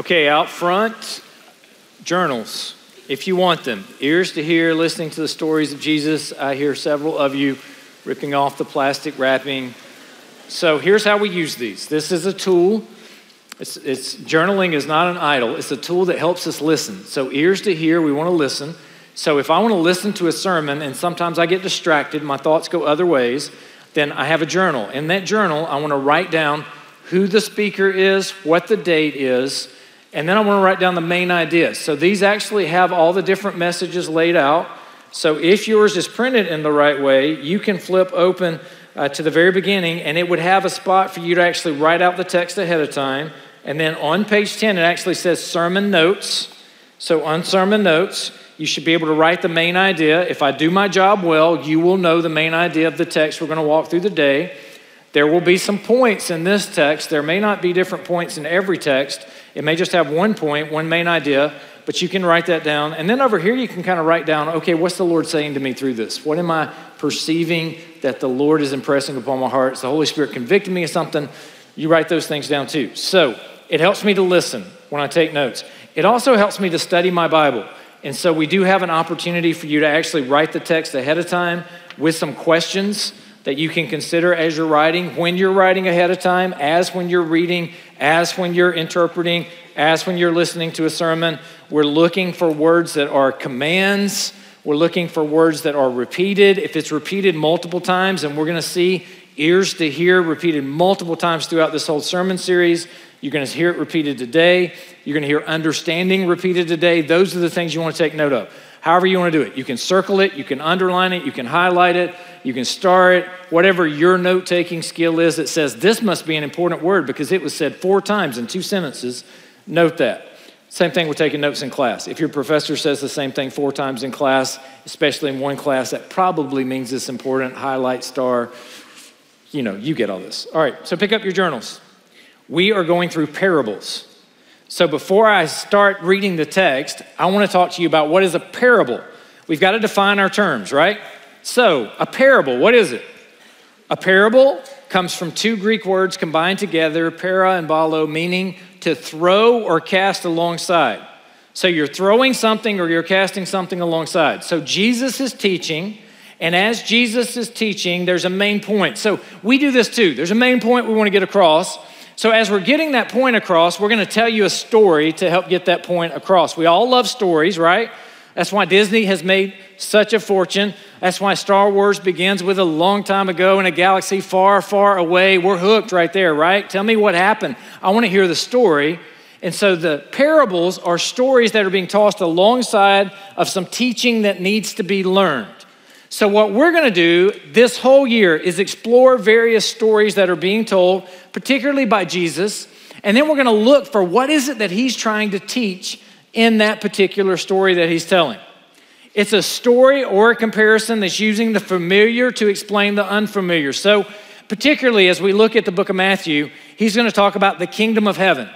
Okay, out front, journals, if you want them. Ears to hear, listening to the stories of Jesus. I hear several of you ripping off the plastic wrapping. So here's how we use these this is a tool. It's, it's, journaling is not an idol, it's a tool that helps us listen. So, ears to hear, we want to listen. So, if I want to listen to a sermon and sometimes I get distracted, my thoughts go other ways, then I have a journal. In that journal, I want to write down who the speaker is, what the date is, and then I want to write down the main ideas. So these actually have all the different messages laid out. So if yours is printed in the right way, you can flip open uh, to the very beginning and it would have a spot for you to actually write out the text ahead of time. And then on page 10, it actually says sermon notes. So on sermon notes, you should be able to write the main idea. If I do my job well, you will know the main idea of the text we're going to walk through the day. There will be some points in this text. There may not be different points in every text. It may just have one point, one main idea, but you can write that down. And then over here, you can kind of write down okay, what's the Lord saying to me through this? What am I perceiving that the Lord is impressing upon my heart? Is the Holy Spirit convicting me of something? You write those things down too. So it helps me to listen when I take notes. It also helps me to study my Bible. And so we do have an opportunity for you to actually write the text ahead of time with some questions that you can consider as you're writing, when you're writing ahead of time, as when you're reading, as when you're interpreting, as when you're listening to a sermon. We're looking for words that are commands. We're looking for words that are repeated. If it's repeated multiple times, and we're going to see ears to hear repeated multiple times throughout this whole sermon series, you're going to hear it repeated today. You're going to hear understanding repeated today. Those are the things you want to take note of. However, you want to do it. You can circle it, you can underline it, you can highlight it, you can star it, whatever your note taking skill is that says this must be an important word because it was said four times in two sentences. Note that. Same thing with taking notes in class. If your professor says the same thing four times in class, especially in one class, that probably means it's important. Highlight, star, you know, you get all this. All right, so pick up your journals. We are going through parables. So before I start reading the text, I want to talk to you about what is a parable. We've got to define our terms, right? So, a parable, what is it? A parable comes from two Greek words combined together, para and balo, meaning to throw or cast alongside. So you're throwing something or you're casting something alongside. So Jesus is teaching, and as Jesus is teaching, there's a main point. So we do this too. There's a main point we want to get across. So, as we're getting that point across, we're going to tell you a story to help get that point across. We all love stories, right? That's why Disney has made such a fortune. That's why Star Wars begins with a long time ago in a galaxy far, far away. We're hooked right there, right? Tell me what happened. I want to hear the story. And so the parables are stories that are being tossed alongside of some teaching that needs to be learned. So, what we're going to do this whole year is explore various stories that are being told, particularly by Jesus, and then we're going to look for what is it that he's trying to teach in that particular story that he's telling. It's a story or a comparison that's using the familiar to explain the unfamiliar. So, particularly as we look at the book of Matthew, he's going to talk about the kingdom of heaven.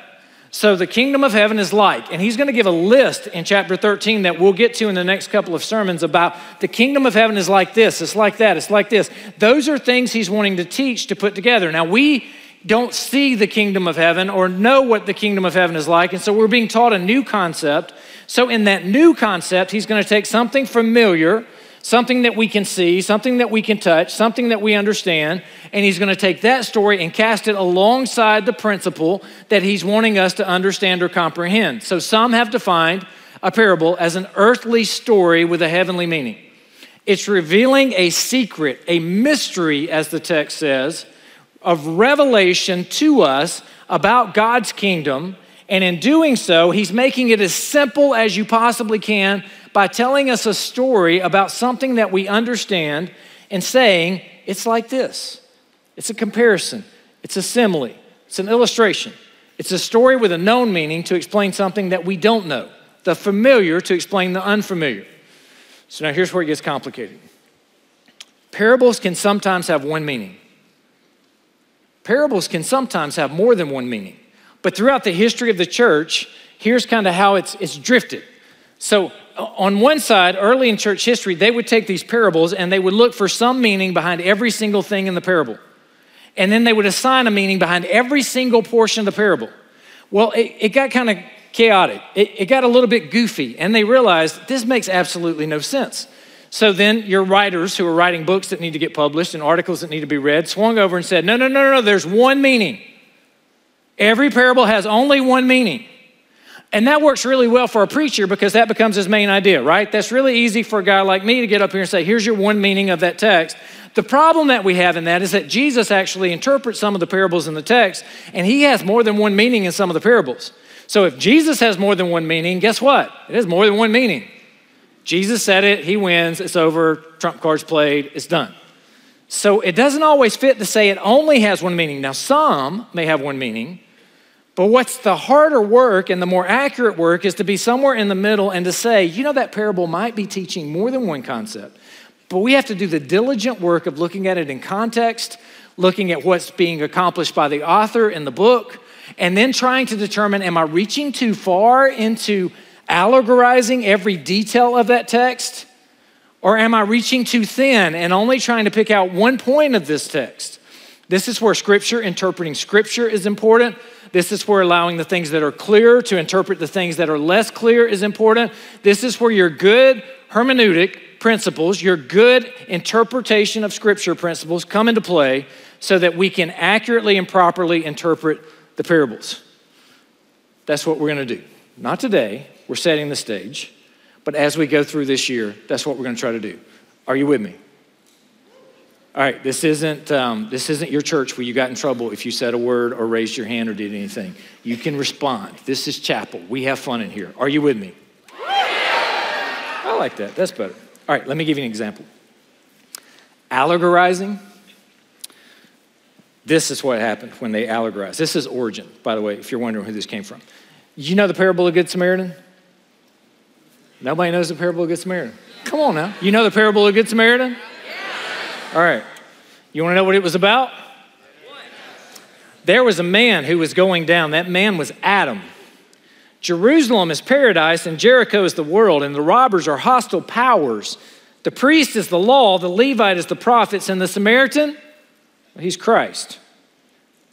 So, the kingdom of heaven is like, and he's going to give a list in chapter 13 that we'll get to in the next couple of sermons about the kingdom of heaven is like this, it's like that, it's like this. Those are things he's wanting to teach to put together. Now, we don't see the kingdom of heaven or know what the kingdom of heaven is like, and so we're being taught a new concept. So, in that new concept, he's going to take something familiar something that we can see, something that we can touch, something that we understand, and he's going to take that story and cast it alongside the principle that he's wanting us to understand or comprehend. So some have defined a parable as an earthly story with a heavenly meaning. It's revealing a secret, a mystery, as the text says, of revelation to us about God's kingdom. And in doing so, he's making it as simple as you possibly can by telling us a story about something that we understand and saying, it's like this. It's a comparison, it's a simile, it's an illustration. It's a story with a known meaning to explain something that we don't know, the familiar to explain the unfamiliar. So now here's where it gets complicated. Parables can sometimes have one meaning. Parables can sometimes have more than one meaning. But throughout the history of the church, here's kind of how it's, it's drifted. So uh, on one side, early in church history, they would take these parables and they would look for some meaning behind every single thing in the parable. And then they would assign a meaning behind every single portion of the parable. Well, it, it got kind of chaotic. It, it got a little bit goofy, and they realized this makes absolutely no sense. So then your writers who are writing books that need to get published and articles that need to be read swung over and said, No, no, no, no, there's one meaning. Every parable has only one meaning. And that works really well for a preacher because that becomes his main idea, right? That's really easy for a guy like me to get up here and say, here's your one meaning of that text. The problem that we have in that is that Jesus actually interprets some of the parables in the text, and he has more than one meaning in some of the parables. So if Jesus has more than one meaning, guess what? It has more than one meaning. Jesus said it, he wins, it's over, trump cards played, it's done. So it doesn't always fit to say it only has one meaning. Now, some may have one meaning, but what's the harder work and the more accurate work is to be somewhere in the middle and to say, you know, that parable might be teaching more than one concept, but we have to do the diligent work of looking at it in context, looking at what's being accomplished by the author in the book, and then trying to determine am I reaching too far into allegorizing every detail of that text? Or am I reaching too thin and only trying to pick out one point of this text? This is where scripture, interpreting scripture is important. This is where allowing the things that are clear to interpret the things that are less clear is important. This is where your good hermeneutic principles, your good interpretation of scripture principles come into play so that we can accurately and properly interpret the parables. That's what we're going to do. Not today, we're setting the stage, but as we go through this year, that's what we're going to try to do. Are you with me? All right, this isn't, um, this isn't your church where you got in trouble if you said a word or raised your hand or did anything. You can respond. This is chapel. We have fun in here. Are you with me? I like that. That's better. All right, let me give you an example. Allegorizing. This is what happened when they allegorized. This is Origen, by the way, if you're wondering who this came from. You know the parable of Good Samaritan? Nobody knows the parable of Good Samaritan. Come on now. You know the parable of Good Samaritan? All right. You want to know what it was about? There was a man who was going down. That man was Adam. Jerusalem is paradise, and Jericho is the world, and the robbers are hostile powers. The priest is the law, the Levite is the prophets, and the Samaritan, he's Christ.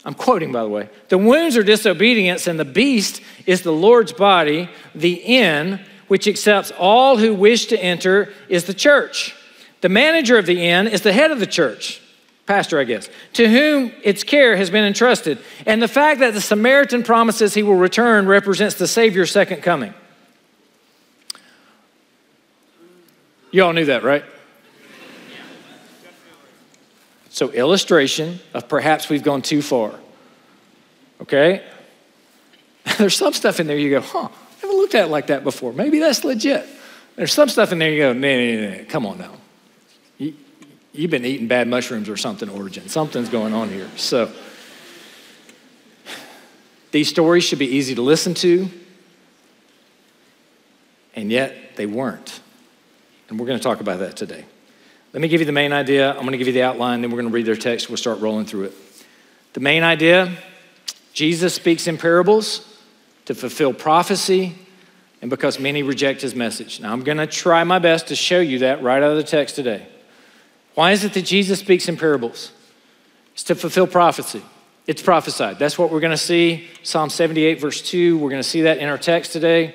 I'm quoting, by the way. The wounds are disobedience, and the beast is the Lord's body. The inn, which accepts all who wish to enter, is the church. The manager of the inn is the head of the church, pastor, I guess, to whom its care has been entrusted. And the fact that the Samaritan promises he will return represents the Savior's second coming. You all knew that, right? So, illustration of perhaps we've gone too far. Okay? There's some stuff in there you go, huh, Haven't looked at it like that before. Maybe that's legit. There's some stuff in there you go, nah, nah, nah, come on now. You, you've been eating bad mushrooms or something, Origen. Something's going on here. So, these stories should be easy to listen to, and yet they weren't. And we're going to talk about that today. Let me give you the main idea. I'm going to give you the outline, then we're going to read their text. We'll start rolling through it. The main idea Jesus speaks in parables to fulfill prophecy and because many reject his message. Now, I'm going to try my best to show you that right out of the text today. Why is it that Jesus speaks in parables? It's to fulfill prophecy. It's prophesied. That's what we're going to see. Psalm 78, verse 2, we're going to see that in our text today.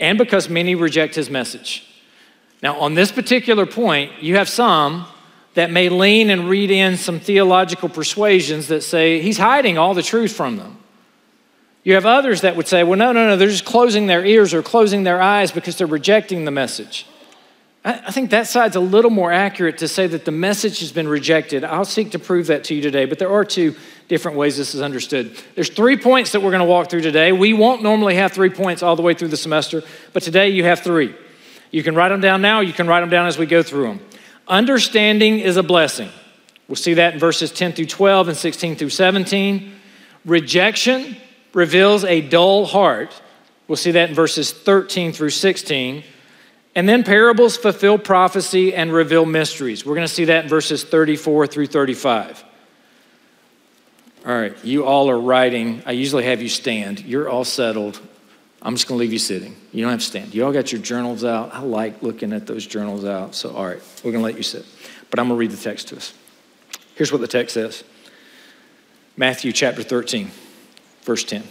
And because many reject his message. Now, on this particular point, you have some that may lean and read in some theological persuasions that say he's hiding all the truth from them. You have others that would say, well, no, no, no, they're just closing their ears or closing their eyes because they're rejecting the message. I think that side's a little more accurate to say that the message has been rejected. I'll seek to prove that to you today, but there are two different ways this is understood. There's three points that we're going to walk through today. We won't normally have three points all the way through the semester, but today you have three. You can write them down now, you can write them down as we go through them. Understanding is a blessing. We'll see that in verses 10 through 12 and 16 through 17. Rejection reveals a dull heart. We'll see that in verses 13 through 16. And then parables fulfill prophecy and reveal mysteries. We're going to see that in verses 34 through 35. All right, you all are writing. I usually have you stand. You're all settled. I'm just going to leave you sitting. You don't have to stand. You all got your journals out. I like looking at those journals out. So, all right, we're going to let you sit. But I'm going to read the text to us. Here's what the text says Matthew chapter 13, verse 10.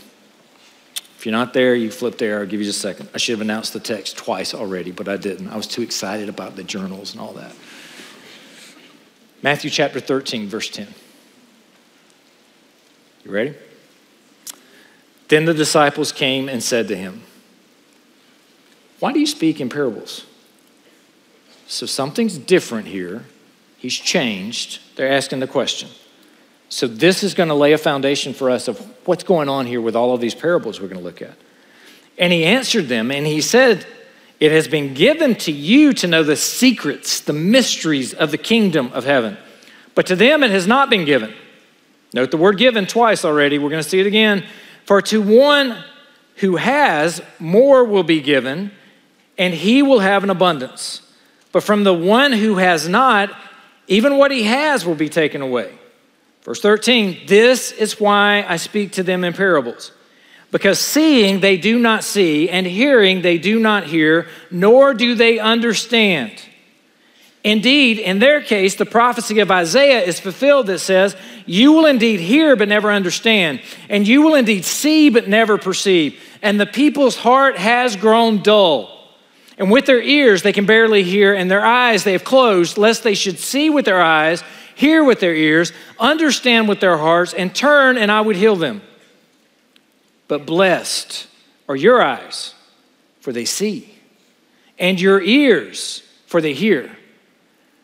If you're not there, you flip there. I'll give you just a second. I should have announced the text twice already, but I didn't. I was too excited about the journals and all that. Matthew chapter 13, verse 10. You ready? Then the disciples came and said to him, Why do you speak in parables? So something's different here. He's changed. They're asking the question. So this is going to lay a foundation for us of what's going on here with all of these parables we're going to look at. And he answered them and he said, It has been given to you to know the secrets, the mysteries of the kingdom of heaven. But to them it has not been given. Note the word given twice already. We're going to see it again. For to one who has, more will be given, and he will have an abundance. But from the one who has not, even what he has will be taken away. Verse 13, this is why I speak to them in parables. Because seeing they do not see, and hearing they do not hear, nor do they understand. Indeed, in their case, the prophecy of Isaiah is fulfilled that says, You will indeed hear but never understand, and you will indeed see but never perceive. And the people's heart has grown dull. And with their ears they can barely hear, and their eyes they have closed, lest they should see with their eyes, hear with their ears, understand with their hearts, and turn, and I would heal them. But blessed are your eyes, for they see, and your ears, for they hear.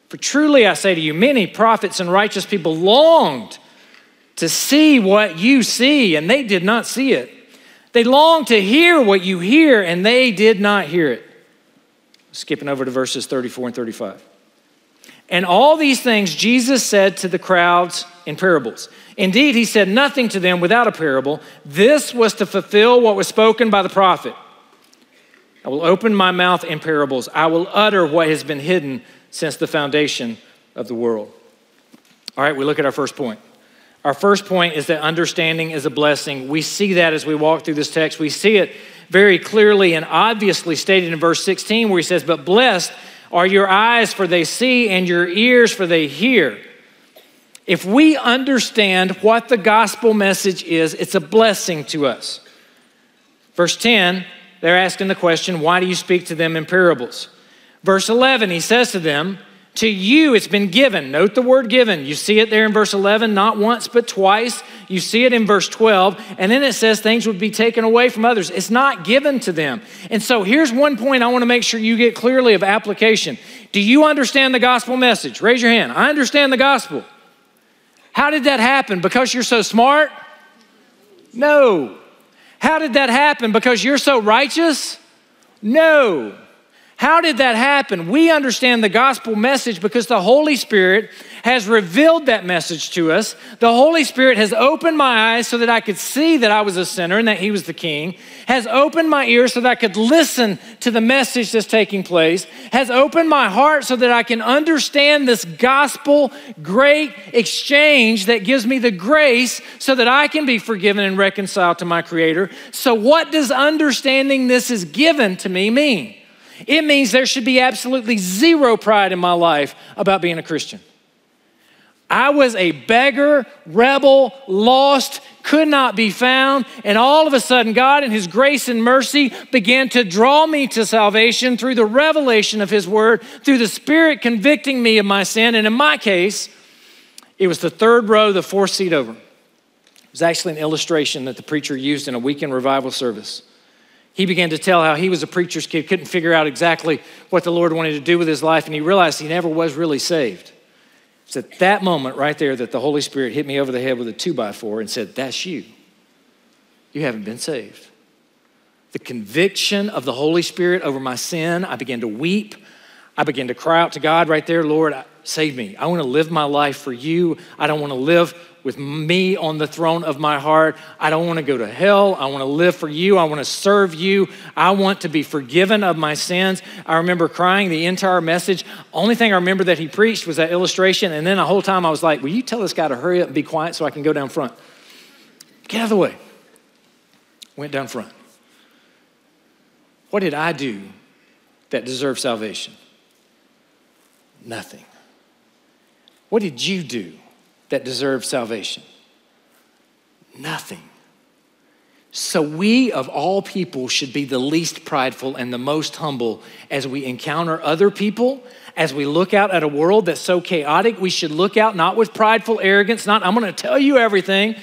For truly I say to you, many prophets and righteous people longed to see what you see, and they did not see it. They longed to hear what you hear, and they did not hear it. Skipping over to verses 34 and 35. And all these things Jesus said to the crowds in parables. Indeed, he said nothing to them without a parable. This was to fulfill what was spoken by the prophet. I will open my mouth in parables. I will utter what has been hidden since the foundation of the world. All right, we look at our first point. Our first point is that understanding is a blessing. We see that as we walk through this text. We see it very clearly and obviously stated in verse 16, where he says, But blessed are your eyes, for they see, and your ears, for they hear. If we understand what the gospel message is, it's a blessing to us. Verse 10, they're asking the question, Why do you speak to them in parables? Verse 11, he says to them, To you it's been given. Note the word given. You see it there in verse 11, not once, but twice. You see it in verse 12. And then it says things would be taken away from others. It's not given to them. And so here's one point I want to make sure you get clearly of application. Do you understand the gospel message? Raise your hand. I understand the gospel. How did that happen? Because you're so smart? No. How did that happen? Because you're so righteous? No. How did that happen? We understand the gospel message because the Holy Spirit has revealed that message to us. The Holy Spirit has opened my eyes so that I could see that I was a sinner and that He was the King, has opened my ears so that I could listen to the message that's taking place, has opened my heart so that I can understand this gospel great exchange that gives me the grace so that I can be forgiven and reconciled to my Creator. So, what does understanding this is given to me mean? It means there should be absolutely zero pride in my life about being a Christian. I was a beggar, rebel, lost, could not be found. And all of a sudden, God, in His grace and mercy, began to draw me to salvation through the revelation of His Word, through the Spirit convicting me of my sin. And in my case, it was the third row, the fourth seat over. It was actually an illustration that the preacher used in a weekend revival service he began to tell how he was a preacher's kid, couldn't figure out exactly what the Lord wanted to do with his life, and he realized he never was really saved. It's at that moment right there that the Holy Spirit hit me over the head with a two by four and said, That's you. You haven't been saved. The conviction of the Holy Spirit over my sin, I began to weep. I began to cry out to God right there, Lord, save me. I want to live my life for you. I don't want to live with me on the throne of my heart. I don't want to go to hell. I want to live for you. I want to serve you. I want to be forgiven of my sins. I remember crying the entire message. Only thing I remember that he preached was that illustration. And then the whole time I was like, Will you tell this guy to hurry up and be quiet so I can go down front? Get out of the way. Went down front. What did I do that deserved salvation? Nothing. What did you do that deserve salvation? Nothing. So, we of all people should be the least prideful and the most humble as we encounter other people. As we look out at a world that's so chaotic, we should look out not with prideful arrogance, not, I'm gonna tell you everything,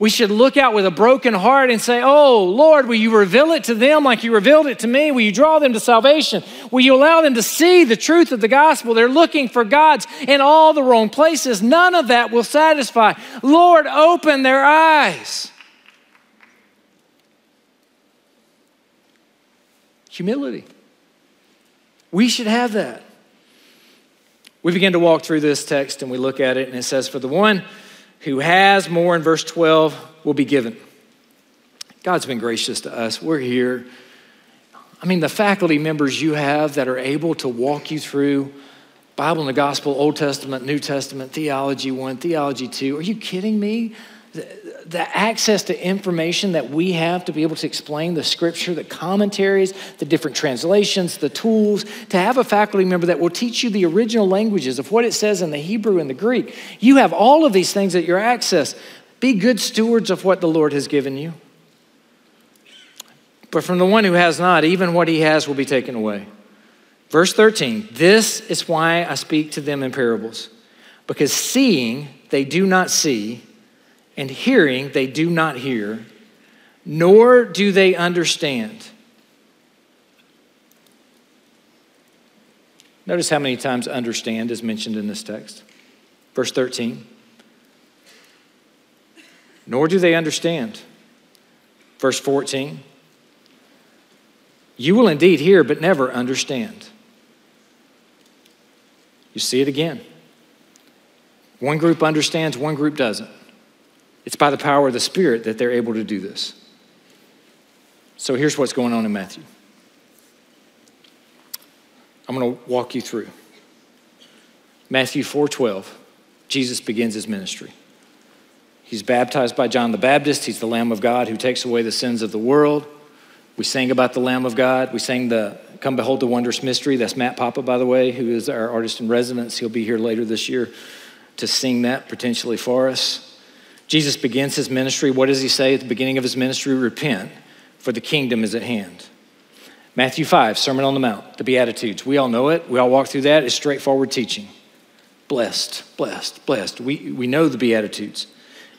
we should look out with a broken heart and say, Oh, Lord, will you reveal it to them like you revealed it to me? Will you draw them to salvation? Will you allow them to see the truth of the gospel? They're looking for God's in all the wrong places. None of that will satisfy. Lord, open their eyes. Humility. We should have that. We begin to walk through this text and we look at it, and it says, For the one who has more in verse 12 will be given. God's been gracious to us. We're here. I mean, the faculty members you have that are able to walk you through Bible and the Gospel, Old Testament, New Testament, Theology 1, Theology 2. Are you kidding me? The access to information that we have to be able to explain the scripture, the commentaries, the different translations, the tools, to have a faculty member that will teach you the original languages of what it says in the Hebrew and the Greek. You have all of these things at your access. Be good stewards of what the Lord has given you. But from the one who has not, even what he has will be taken away. Verse 13 This is why I speak to them in parables, because seeing they do not see and hearing they do not hear, nor do they understand. Notice how many times understand is mentioned in this text. Verse 13. Nor do they understand. Verse 14. You will indeed hear, but never understand. You see it again. One group understands, one group doesn't. It's by the power of the Spirit that they're able to do this. So here's what's going on in Matthew. I'm going to walk you through. Matthew 4:12. Jesus begins his ministry. He's baptized by John the Baptist. He's the Lamb of God who takes away the sins of the world. We sang about the Lamb of God. We sang the Come Behold the Wondrous Mystery. That's Matt Papa, by the way, who is our artist in residence. He'll be here later this year to sing that potentially for us. Jesus begins his ministry. What does he say at the beginning of his ministry? Repent, for the kingdom is at hand. Matthew 5, Sermon on the Mount, the Beatitudes. We all know it. We all walk through that. It's straightforward teaching. Blessed, blessed, blessed. We, we know the Beatitudes.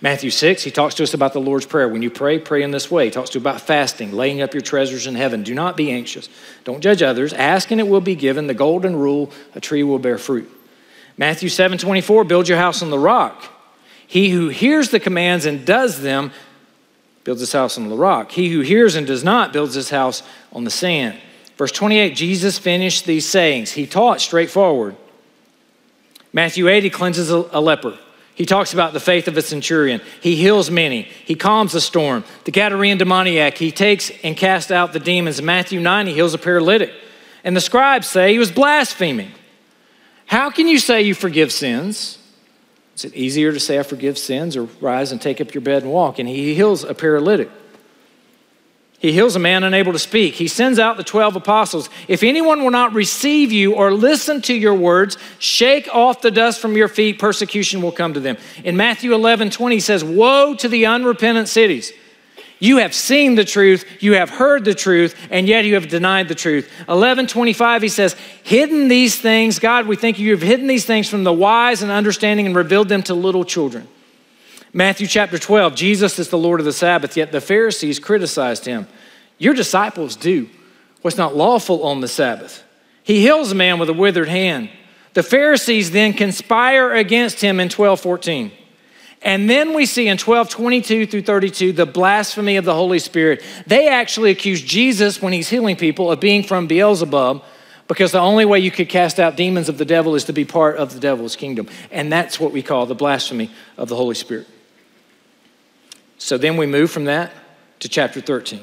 Matthew 6, he talks to us about the Lord's Prayer. When you pray, pray in this way. He talks to you about fasting, laying up your treasures in heaven. Do not be anxious. Don't judge others. Ask and it will be given. The golden rule, a tree will bear fruit. Matthew 7, 24, build your house on the rock. He who hears the commands and does them builds his house on the rock. He who hears and does not builds his house on the sand. Verse 28 Jesus finished these sayings. He taught straightforward. Matthew 8, he cleanses a, leper. He talks about the faith of a centurion. He heals many. He calms the storm. The Gadarene demoniac, he takes and casts out the demons. Matthew 9, he heals a paralytic. And the scribes say he was blaspheming. How can you say you forgive sins? Is it easier to say, I forgive sins, or rise and take up your bed and walk? And he heals a paralytic. He heals a man unable to speak. He sends out the 12 apostles. If anyone will not receive you or listen to your words, shake off the dust from your feet, persecution will come to them. In Matthew 11 20, he says, Woe to the unrepentant cities. You have seen the truth, you have heard the truth, and yet you have denied the truth. 1125, he says, Hidden these things, God, we think you have hidden these things from the wise and understanding and revealed them to little children. Matthew chapter 12, Jesus is the Lord of the Sabbath, yet the Pharisees criticized him. Your disciples do what's not lawful on the Sabbath. He heals a man with a withered hand. The Pharisees then conspire against him in 1214. And then we see in 12, 22 through 32, the blasphemy of the Holy Spirit. They actually accuse Jesus when he's healing people of being from Beelzebub because the only way you could cast out demons of the devil is to be part of the devil's kingdom. And that's what we call the blasphemy of the Holy Spirit. So then we move from that to chapter 13.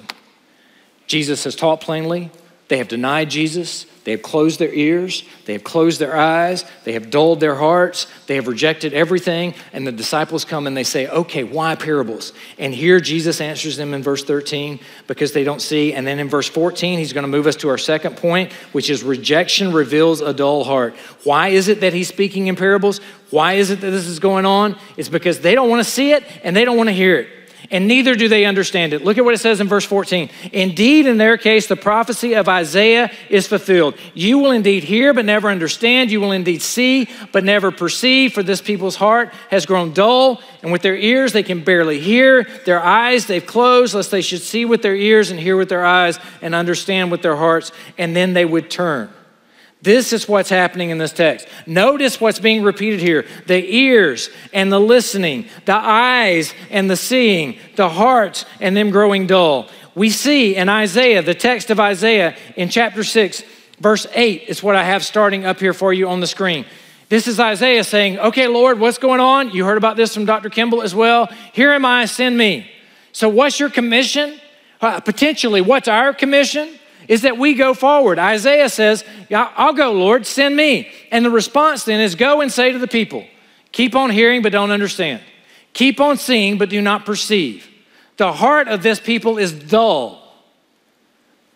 Jesus has taught plainly, they have denied Jesus. They have closed their ears. They have closed their eyes. They have dulled their hearts. They have rejected everything. And the disciples come and they say, Okay, why parables? And here Jesus answers them in verse 13 because they don't see. And then in verse 14, he's going to move us to our second point, which is rejection reveals a dull heart. Why is it that he's speaking in parables? Why is it that this is going on? It's because they don't want to see it and they don't want to hear it. And neither do they understand it. Look at what it says in verse 14. Indeed, in their case, the prophecy of Isaiah is fulfilled. You will indeed hear, but never understand. You will indeed see, but never perceive. For this people's heart has grown dull, and with their ears they can barely hear. Their eyes they've closed, lest they should see with their ears and hear with their eyes and understand with their hearts, and then they would turn. This is what's happening in this text. Notice what's being repeated here the ears and the listening, the eyes and the seeing, the hearts and them growing dull. We see in Isaiah, the text of Isaiah in chapter 6, verse 8 is what I have starting up here for you on the screen. This is Isaiah saying, Okay, Lord, what's going on? You heard about this from Dr. Kimball as well. Here am I, send me. So, what's your commission? Uh, potentially, what's our commission? Is that we go forward. Isaiah says, I'll go, Lord, send me. And the response then is go and say to the people, keep on hearing but don't understand. Keep on seeing but do not perceive. The heart of this people is dull,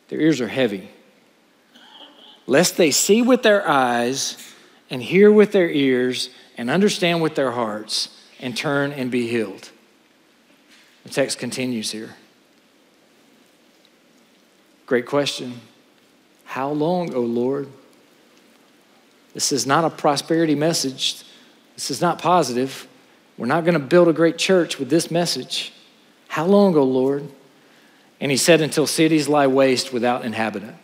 their ears are heavy. Lest they see with their eyes and hear with their ears and understand with their hearts and turn and be healed. The text continues here. Great question. How long, O oh Lord? This is not a prosperity message. This is not positive. We're not going to build a great church with this message. How long, O oh Lord? And he said, Until cities lie waste without inhabitant,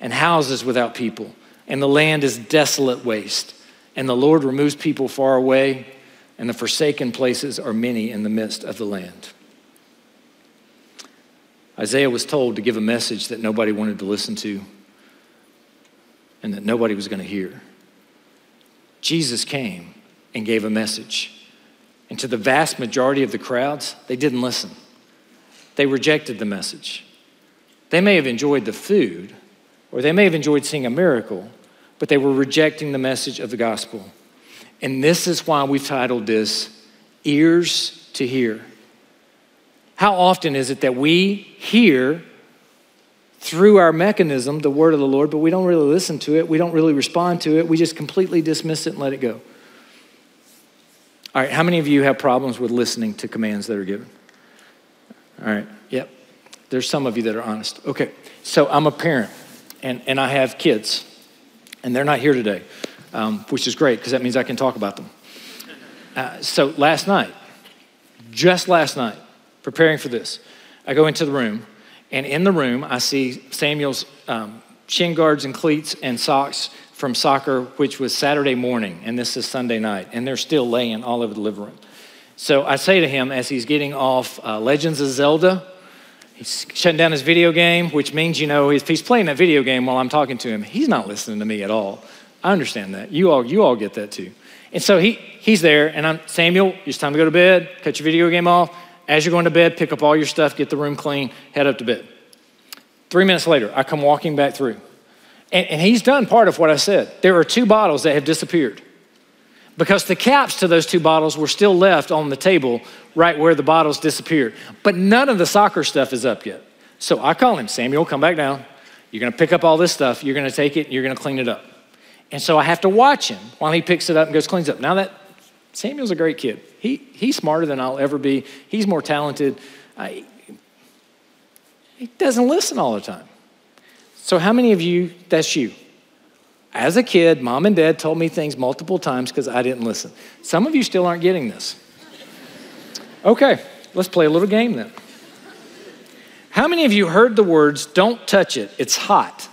and houses without people, and the land is desolate waste, and the Lord removes people far away, and the forsaken places are many in the midst of the land. Isaiah was told to give a message that nobody wanted to listen to and that nobody was going to hear. Jesus came and gave a message. And to the vast majority of the crowds, they didn't listen. They rejected the message. They may have enjoyed the food, or they may have enjoyed seeing a miracle, but they were rejecting the message of the gospel. And this is why we've titled this Ears to Hear. How often is it that we hear through our mechanism the word of the Lord, but we don't really listen to it, we don't really respond to it, we just completely dismiss it and let it go? All right, how many of you have problems with listening to commands that are given? All right, yep. There's some of you that are honest. Okay, so I'm a parent and, and I have kids, and they're not here today, um, which is great because that means I can talk about them. Uh, so last night, just last night, preparing for this, I go into the room, and in the room, I see Samuel's um, shin guards and cleats and socks from soccer, which was Saturday morning, and this is Sunday night, and they're still laying all over the living room. So I say to him as he's getting off uh, Legends of Zelda, he's shutting down his video game, which means, you know, if he's playing that video game while I'm talking to him, he's not listening to me at all. I understand that. You all, you all get that too. And so he, he's there, and I'm, Samuel, it's time to go to bed, cut your video game off. As you're going to bed, pick up all your stuff, get the room clean, head up to bed. Three minutes later, I come walking back through. And, and he's done part of what I said. There are two bottles that have disappeared because the caps to those two bottles were still left on the table right where the bottles disappeared. But none of the soccer stuff is up yet. So I call him, Samuel, come back down. You're going to pick up all this stuff. You're going to take it. You're going to clean it up. And so I have to watch him while he picks it up and goes cleans up. Now that Samuel's a great kid. He, he's smarter than I'll ever be. He's more talented. I, he doesn't listen all the time. So, how many of you, that's you? As a kid, mom and dad told me things multiple times because I didn't listen. Some of you still aren't getting this. Okay, let's play a little game then. How many of you heard the words, don't touch it, it's hot?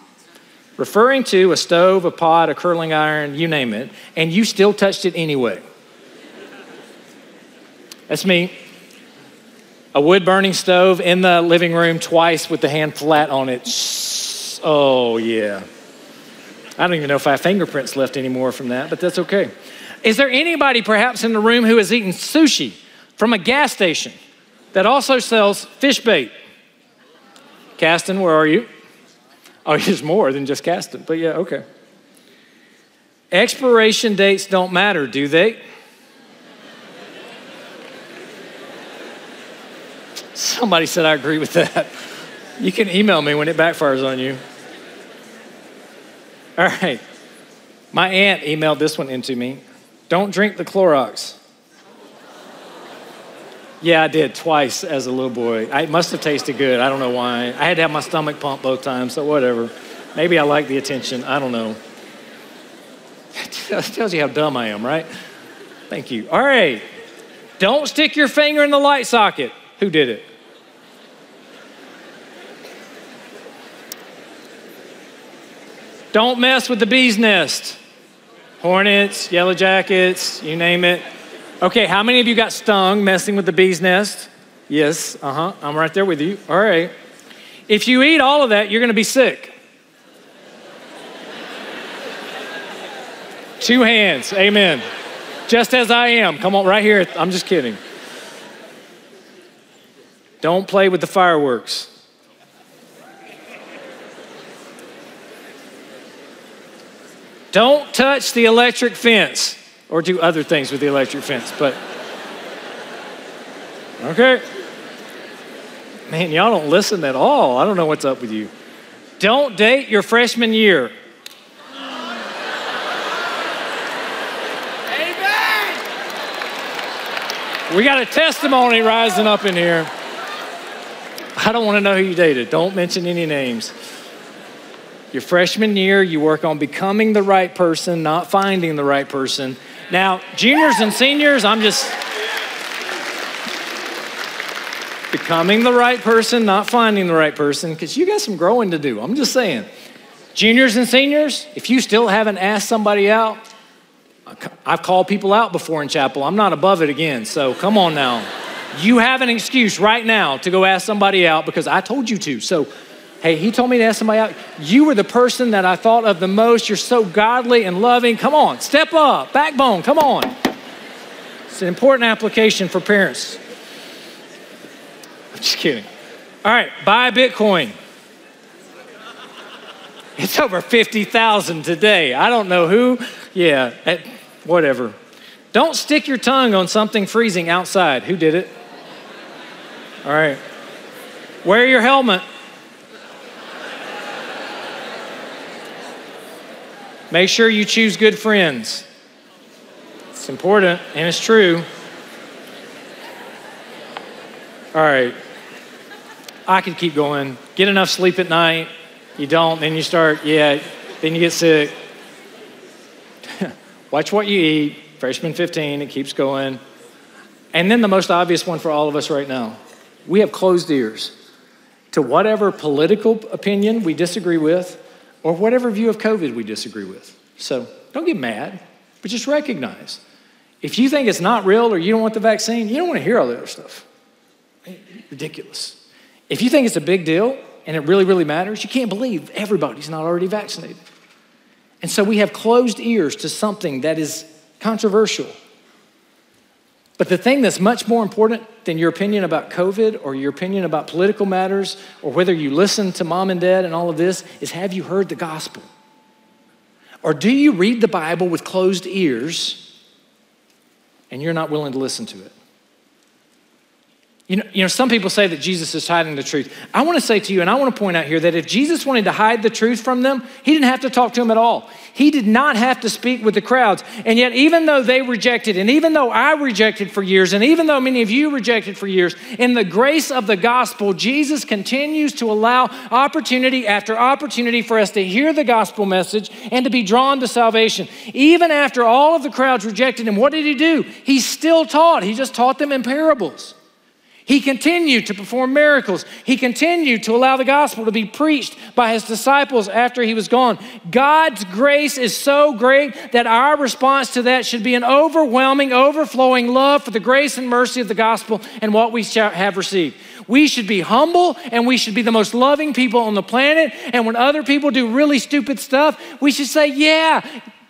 Referring to a stove, a pot, a curling iron, you name it, and you still touched it anyway. That's me. A wood burning stove in the living room twice with the hand flat on it. Oh, yeah. I don't even know if I have fingerprints left anymore from that, but that's okay. Is there anybody perhaps in the room who has eaten sushi from a gas station that also sells fish bait? Caston, where are you? Oh, there's more than just Caston, but yeah, okay. Expiration dates don't matter, do they? Somebody said, I agree with that. You can email me when it backfires on you. All right. My aunt emailed this one into me. Don't drink the Clorox. Yeah, I did twice as a little boy. I, it must have tasted good. I don't know why. I had to have my stomach pumped both times, so whatever. Maybe I like the attention. I don't know. It tells you how dumb I am, right? Thank you. All right. Don't stick your finger in the light socket. Who did it? Don't mess with the bee's nest. Hornets, yellow jackets, you name it. Okay, how many of you got stung messing with the bee's nest? Yes, uh huh. I'm right there with you. All right. If you eat all of that, you're going to be sick. Two hands. Amen. Just as I am. Come on, right here. I'm just kidding. Don't play with the fireworks. Don't touch the electric fence or do other things with the electric fence, but okay. Man, y'all don't listen at all. I don't know what's up with you. Don't date your freshman year. Amen. We got a testimony rising up in here. I don't want to know who you dated. Don't mention any names. Your freshman year, you work on becoming the right person, not finding the right person. Now, juniors and seniors, I'm just becoming the right person, not finding the right person, because you got some growing to do. I'm just saying. Juniors and seniors, if you still haven't asked somebody out, I've called people out before in chapel. I'm not above it again, so come on now. You have an excuse right now to go ask somebody out because I told you to. So Hey, he told me to ask somebody out. You were the person that I thought of the most. You're so godly and loving. Come on, step up. Backbone, come on. It's an important application for parents. I'm just kidding. All right, buy Bitcoin. It's over 50,000 today. I don't know who. Yeah, at, whatever. Don't stick your tongue on something freezing outside. Who did it? All right. Wear your helmet. Make sure you choose good friends. It's important and it's true. All right. I could keep going. Get enough sleep at night. You don't, then you start, yeah, then you get sick. Watch what you eat. Freshman 15, it keeps going. And then the most obvious one for all of us right now we have closed ears to whatever political opinion we disagree with or whatever view of COVID we disagree with. So don't get mad, but just recognize if you think it's not real or you don't want the vaccine, you don't want to hear all the other stuff. Ridiculous. If you think it's a big deal and it really, really matters, you can't believe everybody's not already vaccinated. And so we have closed ears to something that is controversial. But the thing that's much more important than your opinion about COVID or your opinion about political matters or whether you listen to mom and dad and all of this is have you heard the gospel? Or do you read the Bible with closed ears and you're not willing to listen to it? You know, you know, some people say that Jesus is hiding the truth. I want to say to you, and I want to point out here, that if Jesus wanted to hide the truth from them, he didn't have to talk to them at all. He did not have to speak with the crowds. And yet, even though they rejected, and even though I rejected for years, and even though many of you rejected for years, in the grace of the gospel, Jesus continues to allow opportunity after opportunity for us to hear the gospel message and to be drawn to salvation. Even after all of the crowds rejected him, what did he do? He still taught, he just taught them in parables. He continued to perform miracles. He continued to allow the gospel to be preached by his disciples after he was gone. God's grace is so great that our response to that should be an overwhelming, overflowing love for the grace and mercy of the gospel and what we have received. We should be humble and we should be the most loving people on the planet. And when other people do really stupid stuff, we should say, Yeah,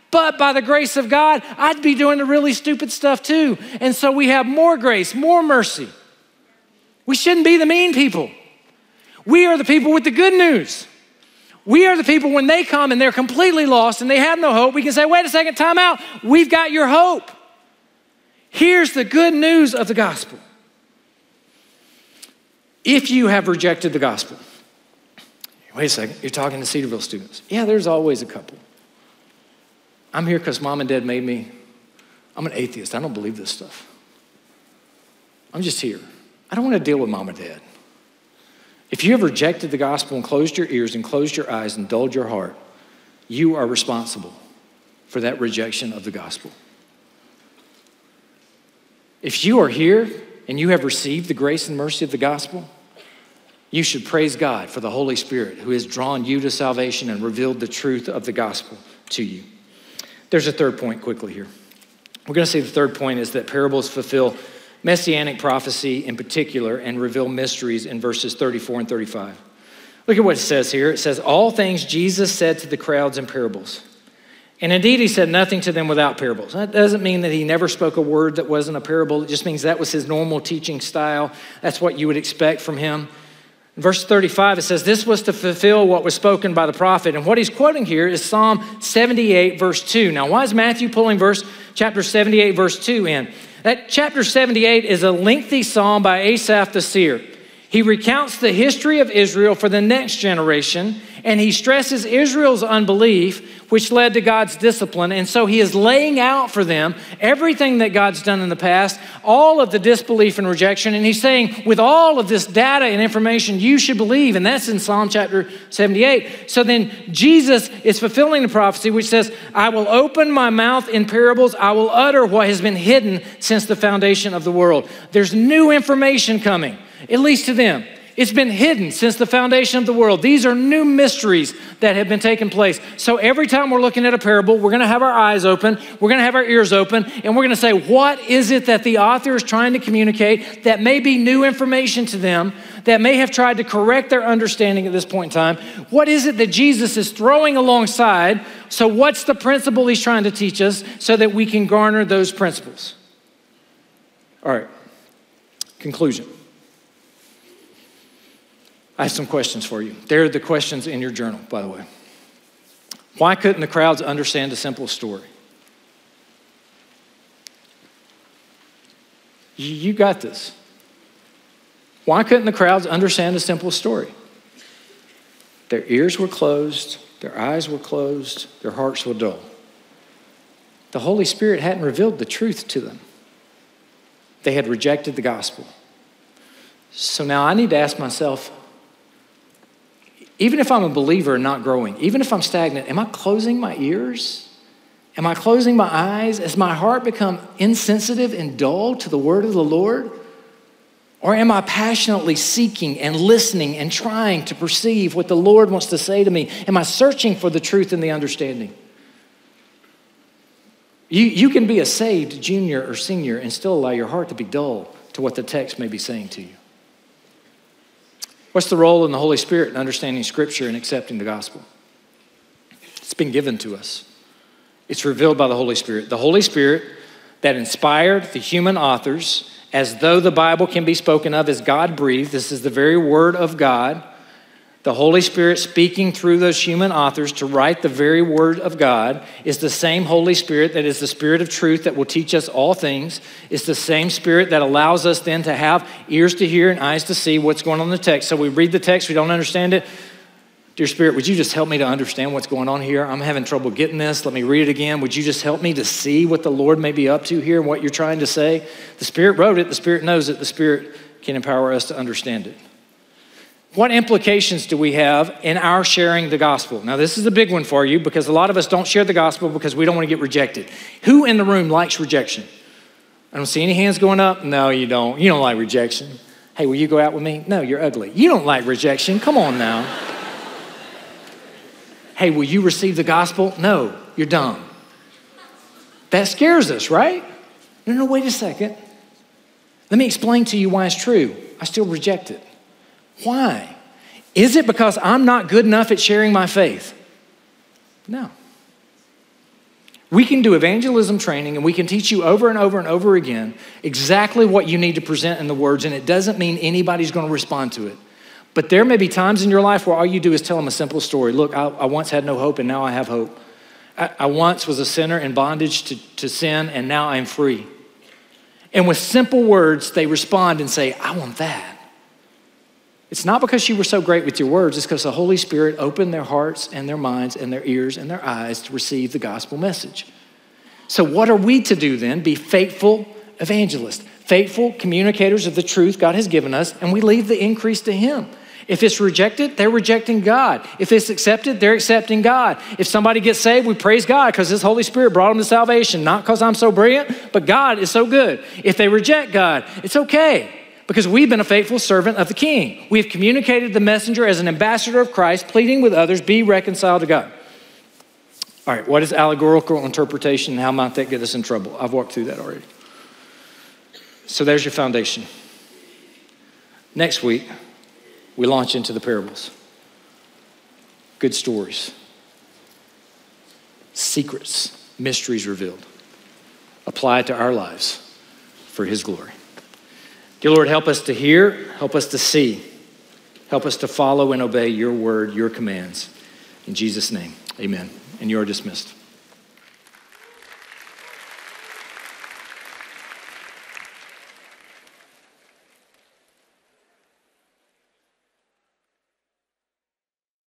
but by the grace of God, I'd be doing the really stupid stuff too. And so we have more grace, more mercy. We shouldn't be the mean people. We are the people with the good news. We are the people when they come and they're completely lost and they have no hope, we can say, wait a second, time out. We've got your hope. Here's the good news of the gospel. If you have rejected the gospel, wait a second, you're talking to Cedarville students. Yeah, there's always a couple. I'm here because mom and dad made me. I'm an atheist. I don't believe this stuff. I'm just here. I don't want to deal with mom or dad. If you have rejected the gospel and closed your ears and closed your eyes and dulled your heart, you are responsible for that rejection of the gospel. If you are here and you have received the grace and mercy of the gospel, you should praise God for the Holy Spirit who has drawn you to salvation and revealed the truth of the gospel to you. There's a third point quickly here. We're going to say the third point is that parables fulfill messianic prophecy in particular and reveal mysteries in verses 34 and 35. Look at what it says here. It says, All things Jesus said to the crowds in parables. And indeed, he said nothing to them without parables. That doesn't mean that he never spoke a word that wasn't a parable. It just means that was his normal teaching style. That's what you would expect from him. In verse 35, it says, This was to fulfill what was spoken by the prophet. And what he's quoting here is Psalm 78, verse 2. Now, why is Matthew pulling verse chapter 78, verse 2 in? That chapter 78 is a lengthy psalm by Asaph the seer. He recounts the history of Israel for the next generation, and he stresses Israel's unbelief, which led to God's discipline. And so he is laying out for them everything that God's done in the past, all of the disbelief and rejection. And he's saying, with all of this data and information, you should believe. And that's in Psalm chapter 78. So then Jesus is fulfilling the prophecy, which says, I will open my mouth in parables, I will utter what has been hidden since the foundation of the world. There's new information coming at least to them. It's been hidden since the foundation of the world. These are new mysteries that have been taking place. So every time we're looking at a parable, we're going to have our eyes open, we're going to have our ears open, and we're going to say, what is it that the author is trying to communicate that may be new information to them, that may have tried to correct their understanding at this point in time? What is it that Jesus is throwing alongside? So, what's the principle he's trying to teach us so that we can garner those principles? All right, conclusion. I have some questions for you. They're the questions in your journal, by the way. Why couldn't the crowds understand a simple story? You got this. Why couldn't the crowds understand a simple story? Their ears were closed, their eyes were closed, their hearts were dull. The Holy Spirit hadn't revealed the truth to them. They had rejected the gospel. So now I need to ask myself even if I'm a believer and not growing, even if I'm stagnant, am I closing my ears? Am I closing my eyes? Has my heart become insensitive and dull to the word of the Lord? Or am I passionately seeking and listening and trying to perceive what the Lord wants to say to me? Am I searching for the truth and the understanding? You, you can be a saved junior or senior and still allow your heart to be dull to what the text may be saying to you. What's the role in the Holy Spirit in understanding Scripture and accepting the gospel? It's been given to us, it's revealed by the Holy Spirit. The Holy Spirit that inspired the human authors, as though the Bible can be spoken of as God breathed, this is the very word of God the Holy Spirit speaking through those human authors to write the very Word of God is the same Holy Spirit that is the Spirit of truth that will teach us all things. It's the same Spirit that allows us then to have ears to hear and eyes to see what's going on in the text. So we read the text, we don't understand it. Dear Spirit, would you just help me to understand what's going on here? I'm having trouble getting this. Let me read it again. Would you just help me to see what the Lord may be up to here and what you're trying to say? The Spirit wrote it, the Spirit knows it, the Spirit can empower us to understand it. What implications do we have in our sharing the gospel? Now, this is a big one for you because a lot of us don't share the gospel because we don't want to get rejected. Who in the room likes rejection? I don't see any hands going up. No, you don't. You don't like rejection. Hey, will you go out with me? No, you're ugly. You don't like rejection. Come on now. hey, will you receive the gospel? No, you're dumb. That scares us, right? No, no, wait a second. Let me explain to you why it's true. I still reject it. Why? Is it because I'm not good enough at sharing my faith? No. We can do evangelism training and we can teach you over and over and over again exactly what you need to present in the words, and it doesn't mean anybody's going to respond to it. But there may be times in your life where all you do is tell them a simple story. Look, I, I once had no hope and now I have hope. I, I once was a sinner in bondage to, to sin and now I'm free. And with simple words, they respond and say, I want that. It's not because you were so great with your words, it's because the Holy Spirit opened their hearts and their minds and their ears and their eyes to receive the gospel message. So, what are we to do then? Be faithful evangelists, faithful communicators of the truth God has given us, and we leave the increase to Him. If it's rejected, they're rejecting God. If it's accepted, they're accepting God. If somebody gets saved, we praise God because His Holy Spirit brought them to salvation, not because I'm so brilliant, but God is so good. If they reject God, it's okay because we've been a faithful servant of the King. We've communicated the messenger as an ambassador of Christ, pleading with others, be reconciled to God. All right, what is allegorical interpretation? How might that get us in trouble? I've walked through that already. So there's your foundation. Next week, we launch into the parables. Good stories, secrets, mysteries revealed, applied to our lives for His glory. Dear Lord, help us to hear, help us to see, help us to follow and obey your word, your commands. In Jesus' name, amen. And you are dismissed.